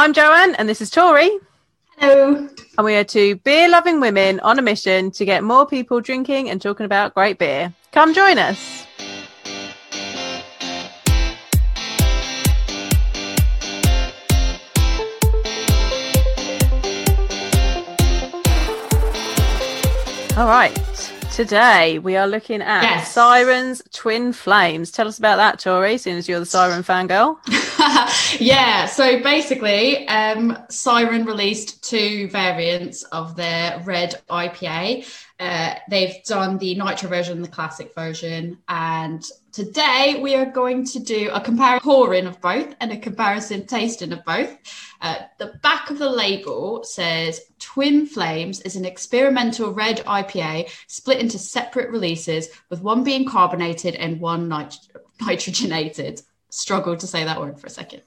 I'm Joanne, and this is Tori. Hello. And we are two beer loving women on a mission to get more people drinking and talking about great beer. Come join us. All right. Today we are looking at Yes. Sirens Twin Flames. Tell us about that, Tori, seeing as you're the Siren fangirl. yeah, so basically, um, Siren released two variants of their red IPA. Uh, they've done the nitro version and the classic version. And today we are going to do a comparison pouring of both and a comparison tasting of both. Uh, the back of the label says Twin Flames is an experimental red IPA split into separate releases, with one being carbonated and one nit- nitrogenated. Struggled to say that word for a second.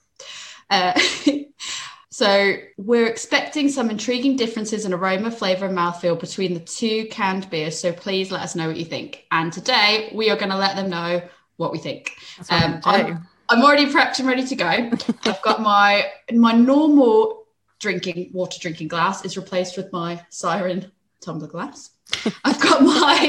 Uh, so we're expecting some intriguing differences in aroma, flavor, and mouthfeel between the two canned beers. So please let us know what you think. And today we are going to let them know what we think. What Um, I'm. I'm, already prepped and ready to go. I've got my my normal drinking water drinking glass is replaced with my siren tumbler glass. I've got my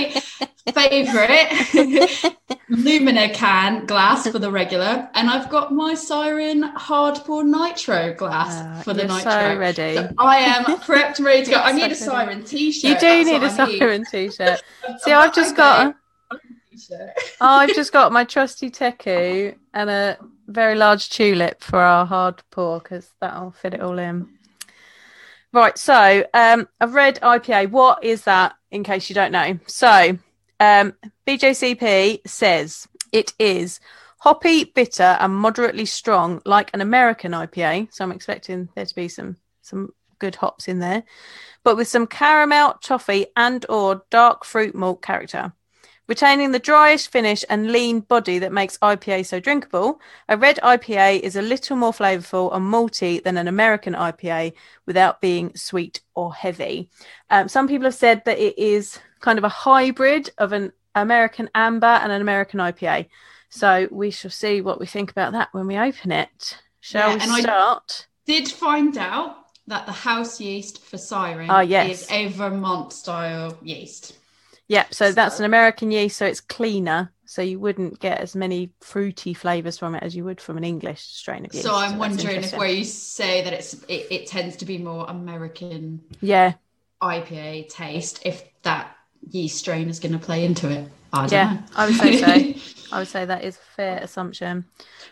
favorite Lumina can glass for the regular, and I've got my siren hardcore nitro glass Uh, for the nitro. so ready. So I am prepped and ready to go. I need a siren t-shirt. You do That's need a what I need. siren t-shirt. See, I've just okay. Got T-shirt. I've just got my trusty teku and a very large tulip for our hard pour because that'll fit it all in. Right, so um, red IPA. What is that? In case you don't know, so um, BJCP says it is hoppy, bitter, and moderately strong, like an American IPA. So I'm expecting there to be some some good hops in there, but with some caramel, toffee, and or dark fruit malt character. Retaining the dryish finish and lean body that makes IPA so drinkable, a red IPA is a little more flavourful and malty than an American IPA without being sweet or heavy. Um, some people have said that it is kind of a hybrid of an American amber and an American IPA. So we shall see what we think about that when we open it. Shall Yeah, we and I- start? did find out that the house yeast for Siren Ah, yes. is a Vermont style yeast. Yep, so that's an American yeast, so it's cleaner. So you wouldn't get as many fruity flavours from it as you would from an English strain of yeast. So I'm that's wondering if where you say that it's it, it tends to be more American Yeah, IPA taste, if that yeast strain is going to play into it. I Yeah, know. I would say so. I would say that is a fair assumption.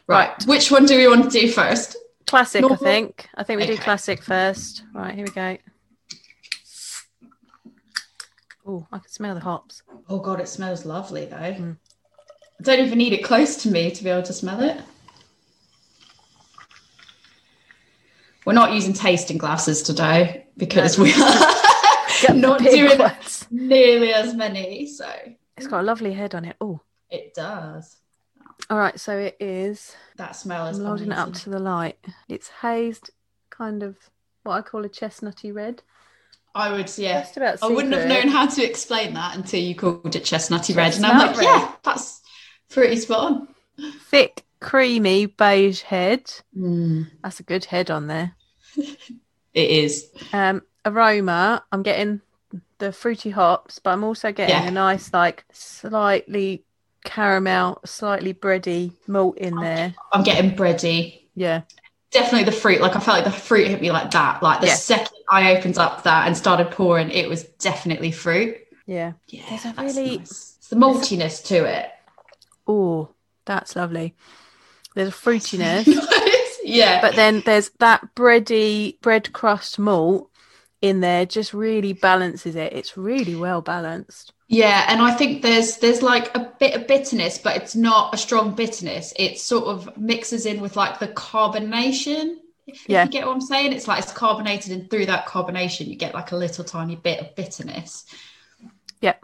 right. Which one do we want to do first? Classic, Normal- I think. I think we do classic first. Right, here we go. Oh, I can smell the hops. Oh god, it smells lovely though. Mm. I don't even need it close to me to be able to smell it. We're not using tasting glasses today because we are not doing ones. nearly as many. So It's got a lovely head on it. Oh, it does. all right. So it is. That smell is I'm holding it up to the light. It's hazed, kind of what I call a chestnutty red. I would, yeah. I wouldn't have known how to explain that until you called it chestnutty red, and I'm like, red. yeah, that's pretty spot on. Thick, creamy beige head. Mm, That's a good head on there. it is. Um, aroma, I'm getting the fruity hops, but I'm also getting Yeah. a nice, like, slightly caramel, slightly bready malt in there. I'm getting bready. Yeah, Definitely the fruit. Like I felt like the fruit hit me like that. Like the Yeah. second I opened up that and started pouring, it was definitely fruit. yeah. Yeah, There's a really- nice. It's the maltiness to it. Oh, that's lovely. There's a fruitiness, yeah, but then there's that bready bread crust malt in there. Just really balances it. It's really well balanced. Yeah, and I think there's there's like a bit of bitterness, but it's not a strong bitterness. It sort of mixes in with like the carbonation. If, Yeah. if you get what I'm saying, it's like it's carbonated, and through that carbonation, you get like a little tiny bit of bitterness. Yeah,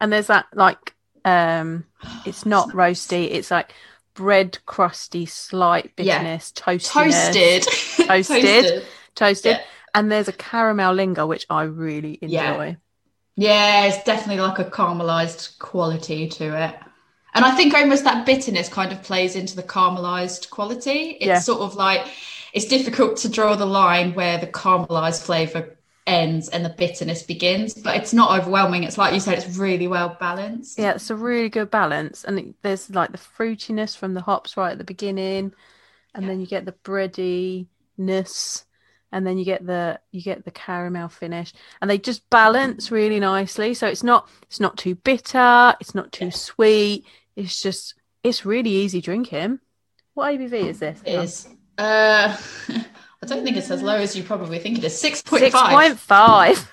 and there's that like um it's not roasty, it's like bread crusty, slight Yeah. bitterness. Toasted, Toasted. toasted Yeah. and there's a caramel linger which i really enjoy Yeah. Yeah, it's definitely like a caramelized quality to it. And I think almost that bitterness kind of plays into the caramelized quality. It's Yeah. sort of like it's difficult to draw the line where the caramelized flavor ends and the bitterness begins, but it's not overwhelming. It's like you said, it's really well balanced. Yeah, it's a really good balance, and it, there's like the fruitiness from the hops right at the beginning, and Yeah. then you get the breadiness, and then you get the you get the caramel finish, and they just balance really nicely. So it's not it's not too bitter, it's not too Yeah. sweet. It's just it's really easy drinking. What ABV is this? It is. Uh, I don't think it's as low as you probably think it is. Six point Six five. point five.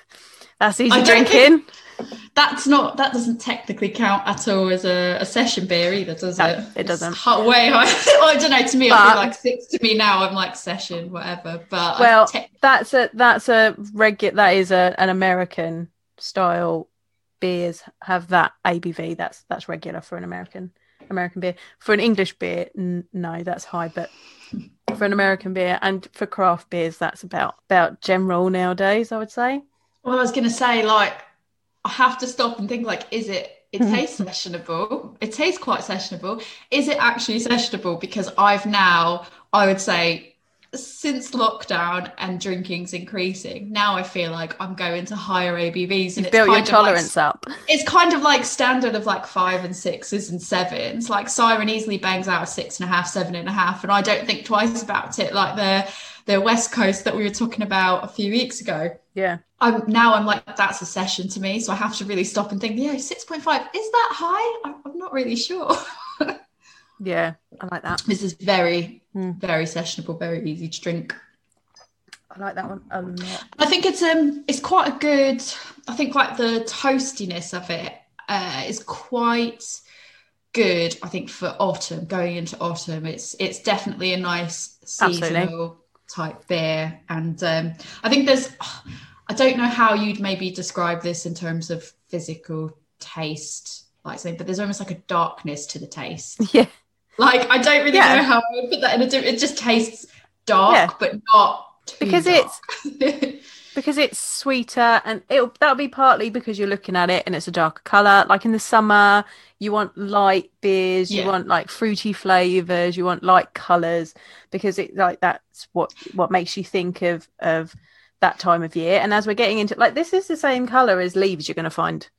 That's easy drinking. That's not. That doesn't technically count at all as a, a session beer either, does No, it? it doesn't. hot- way high. I don't know. To me, But- like six. To me now, I'm like session, whatever. But Well, te- that's a that's a regular that is a an American style beers have that ABV. That's that's regular for an American American beer. For an English beer, n- no, that's high. But for an American beer and for craft beers, that's about about general nowadays. I would say. Well, I was going to say, like, I have to stop and think, like, is it, it Mhm. tastes sessionable. It tastes quite sessionable. Is it actually sessionable? Because I've now, I would say, since lockdown and drinking's increasing, now I feel like I'm going to higher ABVs. And it's built your of like- tolerance up. it's kind of like standard of like five and sixes and sevens. Like Siren easily bangs out a six and a half, seven and a half, and I don't think twice about it. Like the the West Coast that we were talking about a few weeks ago. Yeah. I'm now I'm like that's a session to me, so I have to really stop and think. Yeah, six point five is that high? I'm, I'm not really sure. Yeah, I like that. this is very Mm. very sessionable, very easy to drink. I like that one a lot. I think it's um it's quite a good. I think like the toastiness of it uh, is quite good. I think for autumn, going into autumn, it's it's definitely a nice Absolutely. seasonal type beer, and um, I think there's. I don't know how you'd maybe describe this in terms of physical taste, like something, but there's almost like a darkness to the taste. Yeah, Like I don't really Yeah. know how I would put that in a. di- It just tastes dark, Yeah. but not Because dark. it's- because it's sweeter and it'll that'll be partly because you're looking at it and it's a darker color like in the summer you want light beers you want like fruity flavors you want light colors because it like that's what what makes you think of of that time of year and as we're getting into like this is the same color as leaves you're going to find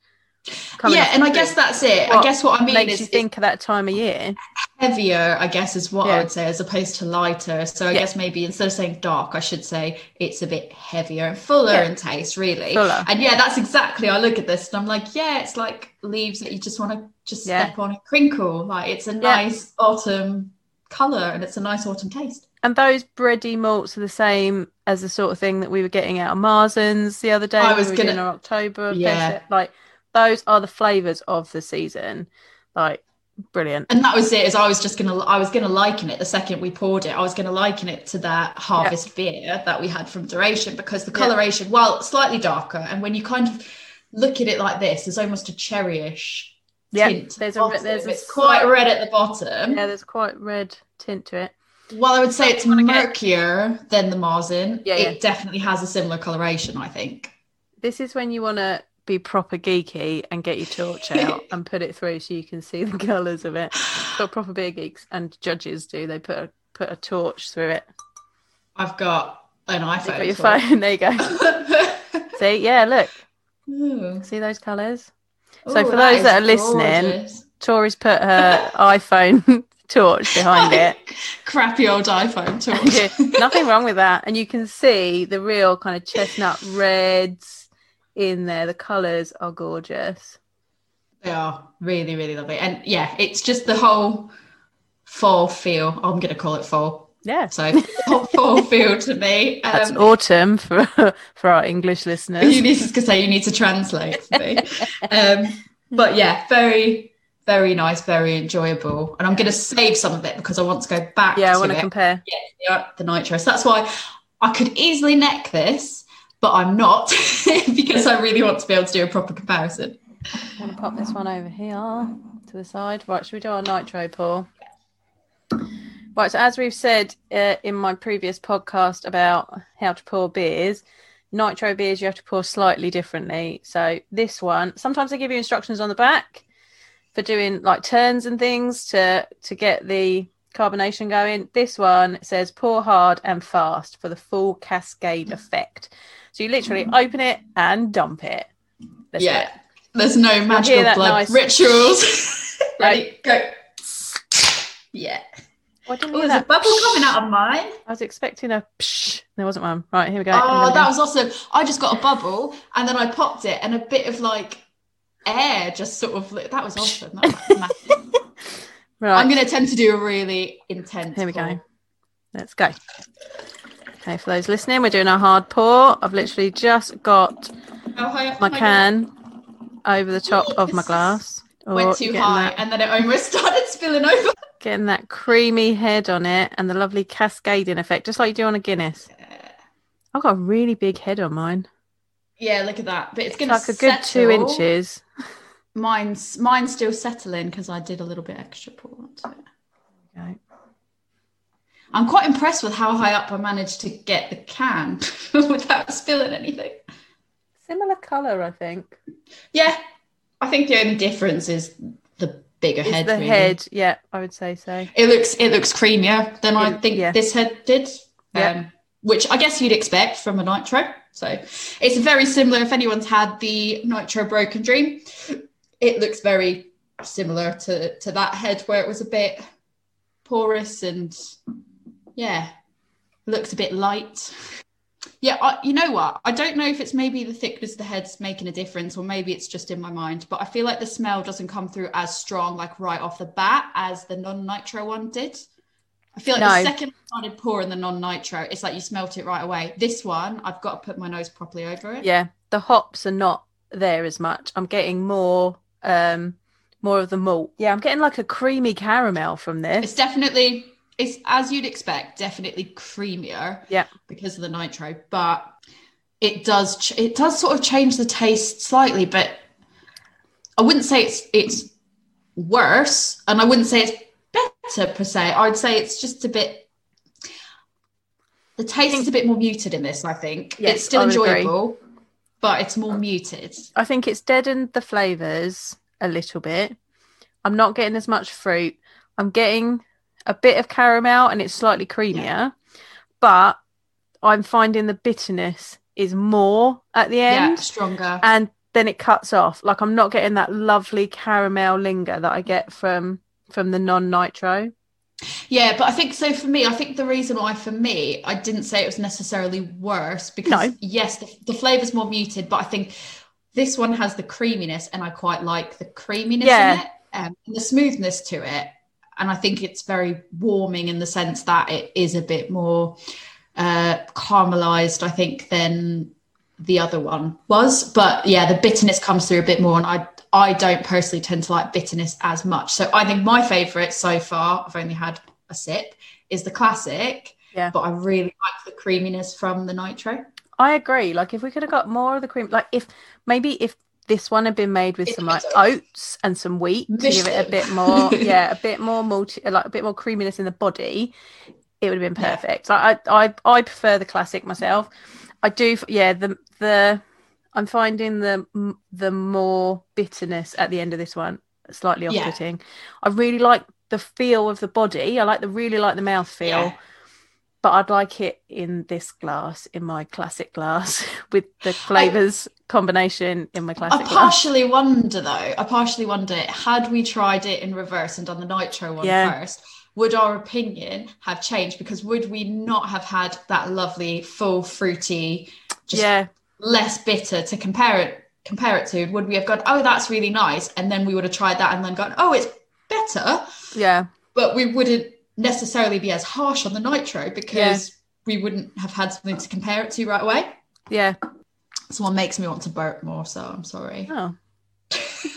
yeah, and I guess that's it. I guess what I mean makes is you think of that time of year heavier, I guess, is what Yeah. I would say, as opposed to lighter. So I Yeah. guess maybe instead of saying dark, I should say it's a bit heavier and fuller Yeah. in taste, really. Fuller. And yeah, that's exactly. I look at this and I'm like, yeah, it's like leaves that you just want to just step on and crinkle. Like it's a nice autumn color and it's a nice autumn taste. and those bready malts are the same as the sort of thing that we were getting out of Marzens the other day. I was we gonna- our October. Yeah. visit. like those are the flavors of the season. Like brilliant. And that was it. Is I was just gonna, I was gonna liken it the second we poured it. I was gonna liken it to that harvest beer that we had from Duration because the Yeah. coloration, while slightly darker, and when you kind of look at it like this, there's almost a cherryish Yeah, tint. there's the a there's a quite slight- red at the bottom. Yeah, there's quite red tint to it. Well, I would say it's wanna get- murkier than the Marzen, Yeah, it yeah. definitely has a similar coloration. I think. This is when you want to be proper geeky and get your torch out and put it through so you can see the colours of it. But proper beer geeks and judges do. They put a, put a torch through it. I've got an iPhone. got your it. phone. There you go. See, yeah, look, Ooh. see those colours. Ooh, So for those that are listening, gorgeous. Tori's put her iPhone torch behind it. Crappy old iPhone torch. Yeah, Nothing wrong with that. And you can see the real kind of chestnut reds in there. The colours are gorgeous. They are really, really lovely. And yeah, it's just the whole fall feel. I'm going to call it fall. Yeah. So fall feel to me. That's Um, autumn for for our English listeners. you need to say you need to translate for me. um, but yeah, very, very nice, very enjoyable. And I'm going to save some of it because I want to go back Yeah, I want to compare. yeah, the nitro. So that's why I could easily neck this, but I'm not because I really want to be able to do a proper comparison. I'm going to pop this one over here to the side. Right, should we do our nitro pour? Right, so as we've said uh, in my previous podcast about how to pour beers, nitro beers you have to pour slightly differently. So this one, sometimes they give you instructions on the back for doing like turns and things to to get the carbonation going. This one says pour hard and fast for the full cascade effect. So you literally open it and dump it. Let's yeah. it. There's no magical blood nice- rituals. Ready? Go. Yeah. Oh, Oh, there's a bubble coming out of mine. I was expecting a psh. There wasn't one. Right, here we go. Oh, that was awesome. I just got a bubble and then I popped it and a bit of like air just sort of that was awesome. That was right. I'm going to attempt to do a really intense. Here we go. Let's go. Okay, for those listening, we're doing a hard pour. I've literally just got oh, How my I can over the top of my glass. Oh, Went too high That, and then it almost started spilling over. getting that creamy head on it and the lovely cascading effect, just like you do on a Guinness. I've got a really big head on mine. Yeah, look at that. But it's It's going to settle. like a good two inches. Mine's mine's still settling because I did a little bit extra pour onto it. Okay. I'm quite impressed with how high up I managed to get the can without spilling anything. Similar colour, I think. Yeah, I think the only difference is the bigger Is head. the really. head. Yeah, I would say so. It looks it looks creamier than I think yeah. this head did. Yeah. Um, which I guess you'd expect from a nitro. So it's very similar. If anyone's had the nitro broken dream, it looks very similar to to that head where it was a bit porous and yeah, looks a bit light. Yeah, I, you know what? I don't know if it's maybe the thickness of the head's making a difference, or maybe it's just in my mind. But I feel like the smell doesn't come through as strong, like right off the bat, as the non-nitro one did. I feel like No. the second I started pouring the non-nitro, it's like you smelt it right away. This one, I've got to put my nose properly over it. Yeah, the hops are not there as much. I'm getting more, um, more of the malt. Yeah, I'm getting like a creamy caramel from this. It's definitely, it's as you'd expect, definitely creamier. Yeah. because of the nitro, but it does ch- it does sort of change the taste slightly, but I wouldn't say it's it's worse, and I wouldn't say it's better per se. I'd say it's just a bit. The taste is a bit more muted in this. I think Yes, it's still would agree. enjoyable, but it's more muted. I think it's deadened the flavors a little bit. I'm not getting as much fruit. I'm getting a bit of caramel and it's slightly creamier, but I'm finding the bitterness is more at the Yeah, end stronger. and then it cuts off. Like I'm not getting that lovely caramel linger that I get from from the non-nitro. Yeah, but I think so for me, I think the reason why for me, I didn't say it was necessarily worse because No. yes, the, the flavor's more muted, but I think this one has the creaminess and I quite like the creaminess Yeah. in it um, and the smoothness to it. And I think it's very warming in the sense that it is a bit more uh, caramelized, I think, than the other one was. But yeah, the bitterness comes through a bit more. And I, I don't personally tend to like bitterness as much. So I think my favorite so far, I've only had a sip, is the classic. Yeah. But I really like the creaminess from the nitro. I agree. Like if we could have got more of the cream, like if maybe if this one had been made with some like oats and some wheat to give it a bit more, yeah, a bit more multi, like a bit more creaminess in the body, it would have been Yeah. perfect. Like I, I, I prefer the classic myself. I do, yeah. The the I'm finding the the more bitterness at the end of this one slightly off-putting. I really like the feel of the body. I like the really like the mouth feel Yeah. But I'd like it in this glass, in my classic glass, with the flavors combination in my I classic glass. partially wonder though, I partially wonder had we tried it in reverse and done the nitro one Yeah. first, would our opinion have changed? Because would we not have had that lovely, full, fruity, just Yeah, less bitter to compare it compare it to? Would we have gone, oh, that's really nice, and then we would have tried that and then gone, oh, it's better, yeah, but we wouldn't necessarily be as harsh on the nitro because we wouldn't have had something to compare it to right away. yeah. Someone makes me want to burp more, so I'm sorry. Oh,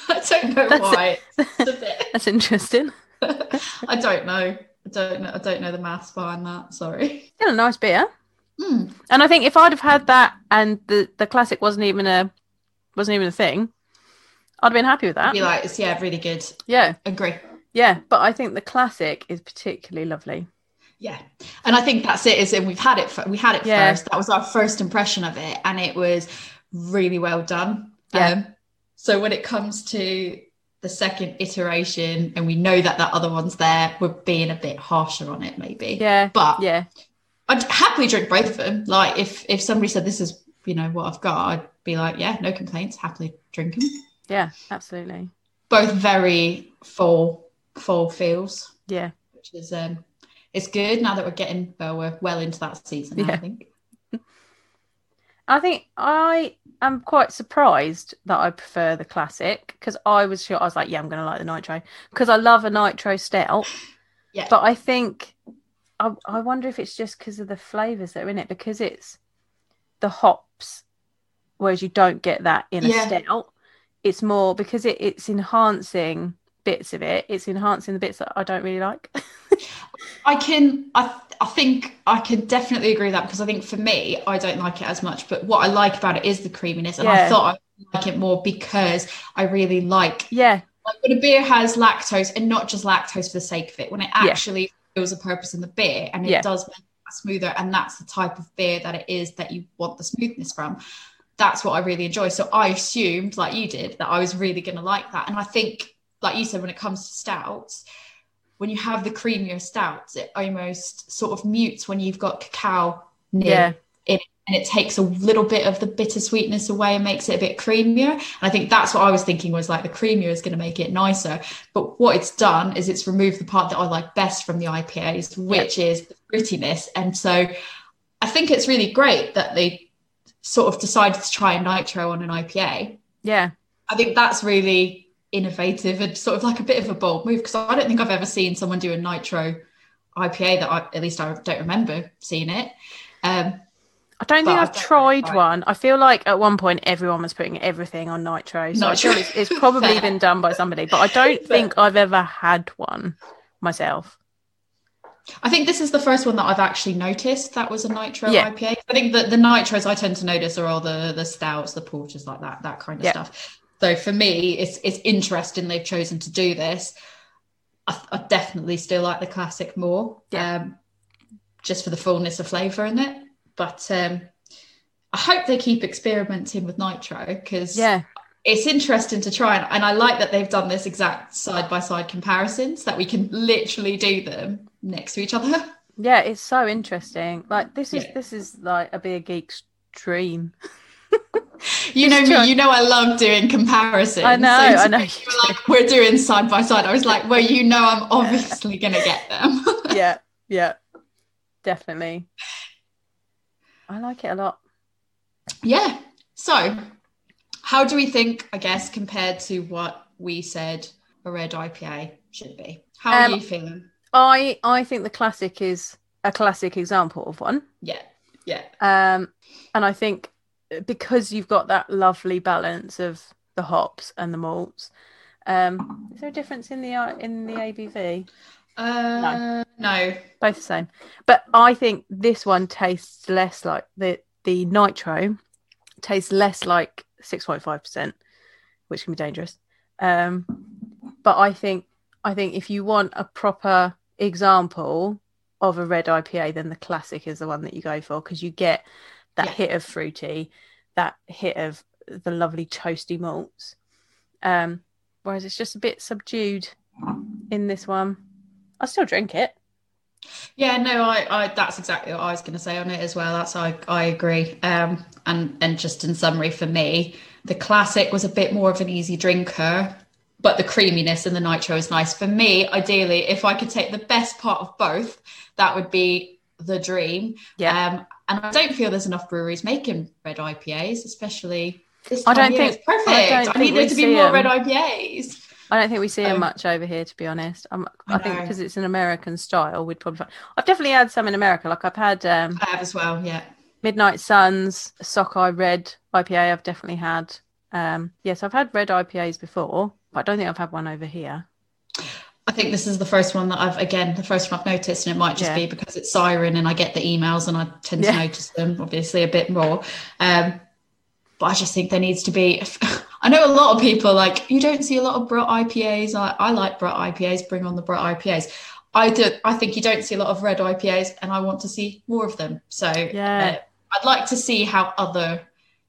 I don't know That's why. It's a bit- that's interesting. I don't know. I don't know. I don't know the maths behind that. Sorry. Still a nice beer. Mm. And I think if I'd have had that and the the classic wasn't even a wasn't even a thing, I'd have been happy with that. Be like, it's yeah, really good. Yeah, Agree. Yeah. But I think the classic is particularly lovely. Yeah, and I think that's it. Is and we've had it. For, we had it Yeah. first. That was our first impression of it, and it was really well done. Yeah. Um, so when it comes to the second iteration and we know that that other one's there, we're being a bit harsher on it, maybe. Yeah. But Yeah. I'd happily drink both of them. Like if if somebody said this is you know what I've got, I'd be like, yeah, no complaints, happily drink them. Yeah. Absolutely. Both very full full feels, Yeah. which is um it's good now that we're getting well we're well into that season. Yeah. I think. I think I am quite surprised that I prefer the classic because I was sure I was like, yeah, I'm going to like the nitro because I love a nitro stout. Yeah. But I think I, I wonder if it's just because of the flavors that are in it because it's the hops, whereas you don't get that in a Yeah. stout. It's more because it, it's enhancing bits of it. It's enhancing the bits that I don't really like. I can I I think I can definitely agree with that because I think for me I don't like it as much but what I like about it is the creaminess and Yeah. I thought I like it more because I really like yeah, like when a beer has lactose and not just lactose for the sake of it when it Yeah. actually fills a purpose in the beer and it Yeah. does make it smoother and that's the type of beer that it is that you want the smoothness from that's what I really enjoy so I assumed like you did that I was really going to like that and I think like you said when it comes to stouts when you have the creamier stouts it almost sort of mutes when you've got cacao nib Yeah. in it and it takes a little bit of the bitter sweetness away and makes it a bit creamier. And I think that's what I was thinking was like the creamier is going to make it nicer. But what it's done is it's removed the part that I like best from the IPAs which is the grittiness. And so I think it's really great that they sort of decided to try a nitro on an IPA yeah, I think that's really innovative and sort of like a bit of a bold move because I don't think I've ever seen someone do a nitro IPA that I, at least I don't remember seeing it. Um, I don't think I've tried one. I feel like at one point everyone was putting everything on nitro, so Nitro. it's, it's probably been done by somebody. But I don't think I've ever had one myself. I think this is the first one that I've actually noticed that was a nitro Yeah. IPA. I think that the nitros I tend to notice are all the the stouts, the porters, like that, that kind of Yeah. stuff. So for me, it's it's interesting they've chosen to do this. I, I definitely still like the classic more, Yeah. um, just for the fullness of flavour in it. But um, I hope they keep experimenting with nitro because Yeah, it's interesting to try and, and I like that they've done this exact side by side comparisons that we can literally do them next to each other. yeah, it's so interesting. Like this is Yeah. this is like a beer geek's dream. You know me, you know I love doing comparisons. I know, So I know you were like we're doing side by side. I was like, well, you know I'm obviously gonna get them. yeah, yeah, definitely. I like it a lot. yeah. So how do we think, I guess, compared to what we said a red IPA should be? How Um, are you feeling? I I think the classic is a classic example of one. Yeah. Yeah. Um, and I think because you've got that lovely balance of the hops and the malts, um, is there a difference in the uh, in the ABV? Uh, no. Both the same, but I think this one tastes less like the the nitro tastes less like six point five percent, which can be dangerous. Um, but I think I think if you want a proper example of a red IPA, then the classic is the one that you go for because you get that Yeah. hit of fruity, that hit of the lovely toasty malts. Um, whereas it's just a bit subdued in this one. I still drink it. Yeah, no, I, I that's exactly what I was going to say on it as well. That's I, I agree. Um, and and just in summary for me, the classic was a bit more of an easy drinker, but the creaminess and the nitro is nice. For me, ideally, if I could take the best part of both, that would be the dream. Yeah. Um, and I don't feel there's enough breweries making red IPAs, especially this I don't think- it's perfect. I I, need there to be more more 'em. red IPAs. I don't think we see them Um, much over here, to be honest. Um, I think because it's an American style, we'd probably. Find... I've definitely had some in America. Like I've had um, I have as well. Yeah. Midnight Suns, Sockeye Red IPA. I've definitely had. Um, yes, I've had red IPAs before, but I don't think I've had one over here. I think this is the first one that I've again the first one I've noticed, and it might just Yeah. be because it's siren and I get the emails and I tend Yeah. to notice them obviously a bit more. Um, but I just think there needs to be. I know a lot of people like you don't see a lot of Brut IPAs. I, I like Brut IPAs. Bring on the Brut IPAs. I do. I think you don't see a lot of red IPAs, and I want to see more of them. So Yeah. uh, I'd like to see how other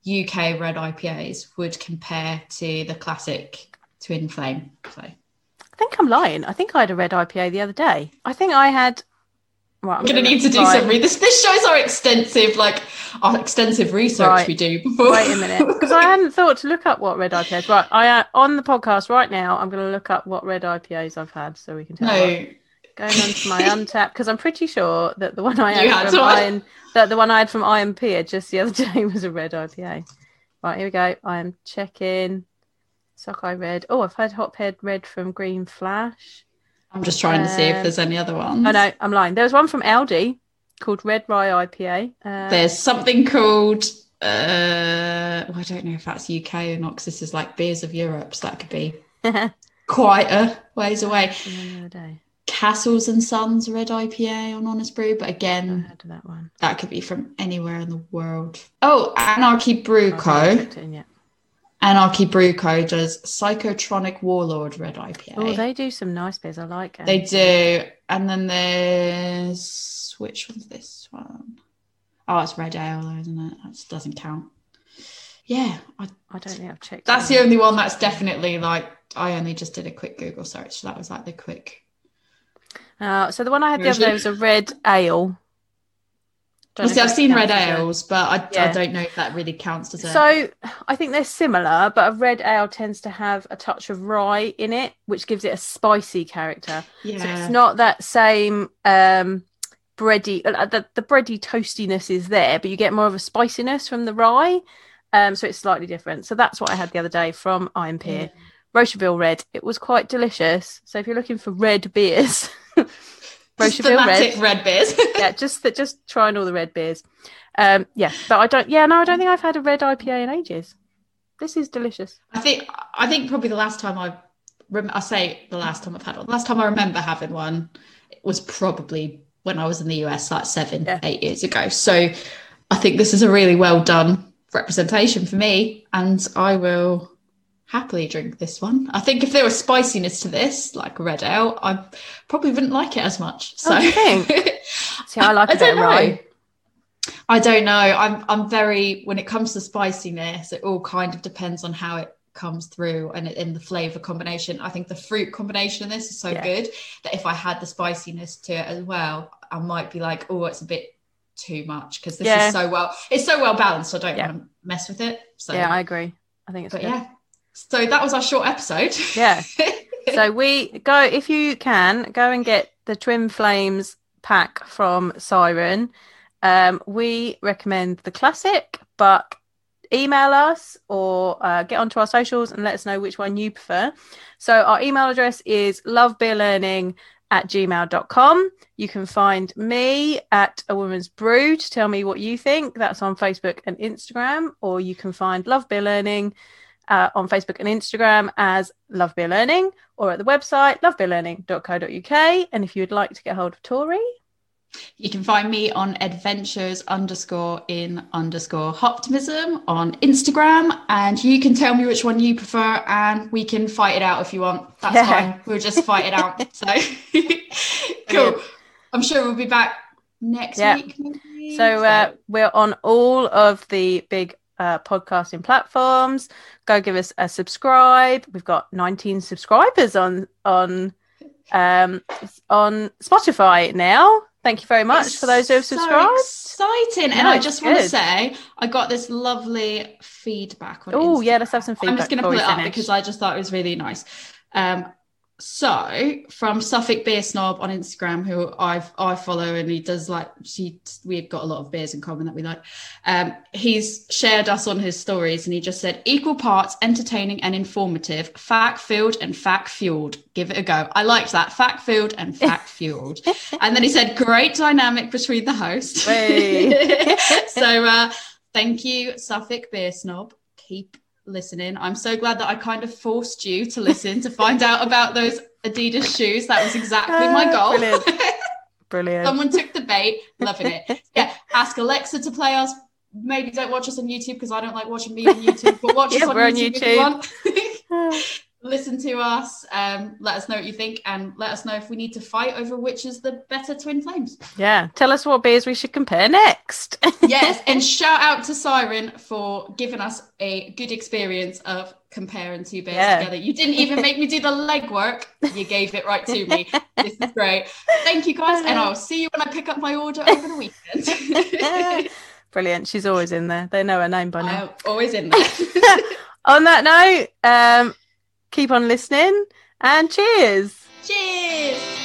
UK red IPAs would compare to the classic twin flame. So think I'm lying. I think I had a red IPA the other day. I think I had. Right, I'm gonna need to do some re- this. This shows our extensive, like our extensive research Right. we do before. Wait a minute, because I hadn't thought to look up what red IPAs. Right, I uh, on the podcast right now. I'm going to look up what red IPAs I've had, so we can tell. no, Going on to my Untappd because I'm pretty sure that the one I had, had from. Iron, that the one I had from IMP just the other day was a red IPA. Right, here we go. I am checking. Sockeye red. Oh, I've had Hophead red from Green Flash. I'm just trying to see if Um, there's any other ones. Oh no, I'm lying. There was one from Aldi called Red Rye IPA. Uh, There's something called. Uh, well, I don't know if that's UK or not because this is like beers of Europe, so that could be quite a ways away. Castles and Sons Red IPA on Honest Brew, but I again, heard of that one. that could be from anywhere in the world. Oh, Anarchy Brew Co. in. Anarchy Brew Co. does Psychotronic Warlord Red IPA. Oh, they do some nice beers. I like it. They do. And then there's which one's this one? Oh, it's red ale, though, isn't it? That doesn't count. Yeah, I, I don't think I've checked. that's the only one that's definitely like. I only just did a quick Google search, so that was like the quick. Uh, so the one I had the other day was a red ale. Don't know Obviously, I've seen red counts as a- ales, but I, I don't know if that really counts as a. So I think they're similar, but a red ale tends to have a touch of rye in it, which gives it a spicy character. yeah, So it's not that same um, bready. Uh, the, the bready toastiness is there, but you get more of a spiciness from the rye. Um, so it's slightly different. So that's what I had the other day from Iron Pier. Rosherville Red. It was quite delicious. So if you're looking for red beers, Just Rosherville Red. red beers. yeah, just that, just trying all the red beers. Um, yeah, but I don't. Yeah, no, I don't think I've had a red IPA in ages. This is delicious. I think I think probably the last time I rem- I say the last time I've had one. The last time I remember having one it was probably when I was in the US, like seven, Yeah. eight years ago. So I think this is a really well done representation for me, and I will happily drink this one. I think if there was spiciness to this, like red ale, I probably wouldn't like it as much. Oh, so Oh, you think? See, I like I a bit don't of know. rye. I don't know. I'm I'm very when it comes to spiciness, it all kind of depends on how it comes through and in the flavor combination. I think the fruit combination in this is so Yeah. good that if I had the spiciness to it as well, I might be like, oh, it's a bit too much because this Yeah. is so well it's so well balanced. So I don't Yeah. want to mess with it. So Yeah, I agree. I think it's but good. yeah. So that was our short episode. Yeah. so we go if you can go and get the twin flames pack from siren um, we recommend the classic but email us or uh, get onto our socials and let us know which one you prefer so our email address is lovebeerlearning at gmail.com you can find me at a woman's brew to tell me what you think that's on facebook and instagram or you can find love beer learning uh, on Facebook and Instagram as Love Beer Learning or at the website lovebeerlearning.co.uk. And if you would like to get hold of Tori, You can find me on adventures underscore in underscore hoptimism on Instagram, and you can tell me which one you prefer, and we can fight it out if you want. That's Yeah. fine. We'll just fight it out. So cool. I'm sure we'll be back next Yeah. week. maybe. so uh, we're on all of the big uh, podcasting platforms. Go give us a subscribe. We've got 19 subscribers on on um, on Spotify now. Thank you very much It's for those who have so subscribed. exciting. and I just want to say I got this lovely feedback Oh yeah, let's have some feedback. I'm just going to pull it up finish. because I just thought it was really nice. Um, so from Suffolk Beer Snob on Instagram, who I I follow, and he does like she we've got a lot of beers in common that we like. Um, he's shared us on his stories, and he just said equal parts entertaining and informative, fact filled and fact fueled. Give it a go. I liked that fact filled and fact fueled. and then he said great dynamic between the hosts. Hey. so uh, thank you, Suffolk Beer Snob. Keep listening. I'm so glad that I kind of forced you to listen to find out about those Adidas shoes. That was exactly my Ah, goal. brilliant. Brilliant. Someone took the bait, loving it. Yeah, ask Alexa to play us. Maybe don't watch us on YouTube because I don't like watching me on YouTube, but watch Yeah, us on we're on YouTube, if you want. Listen to us. Um, let us know what you think, and let us know if we need to fight over which is the better twin flames. yeah. Tell us what beers we should compare next. yes, and shout out to Siren for giving us a good experience of comparing two bears Yeah. together. You didn't even make me do the legwork. You gave it right to me. This is great. Thank you guys, and I'll see you when I pick up my order over the weekend. Brilliant. She's always in there. They know her name by now. I'm always in there. On that note, um, keep on listening and cheers. Cheers.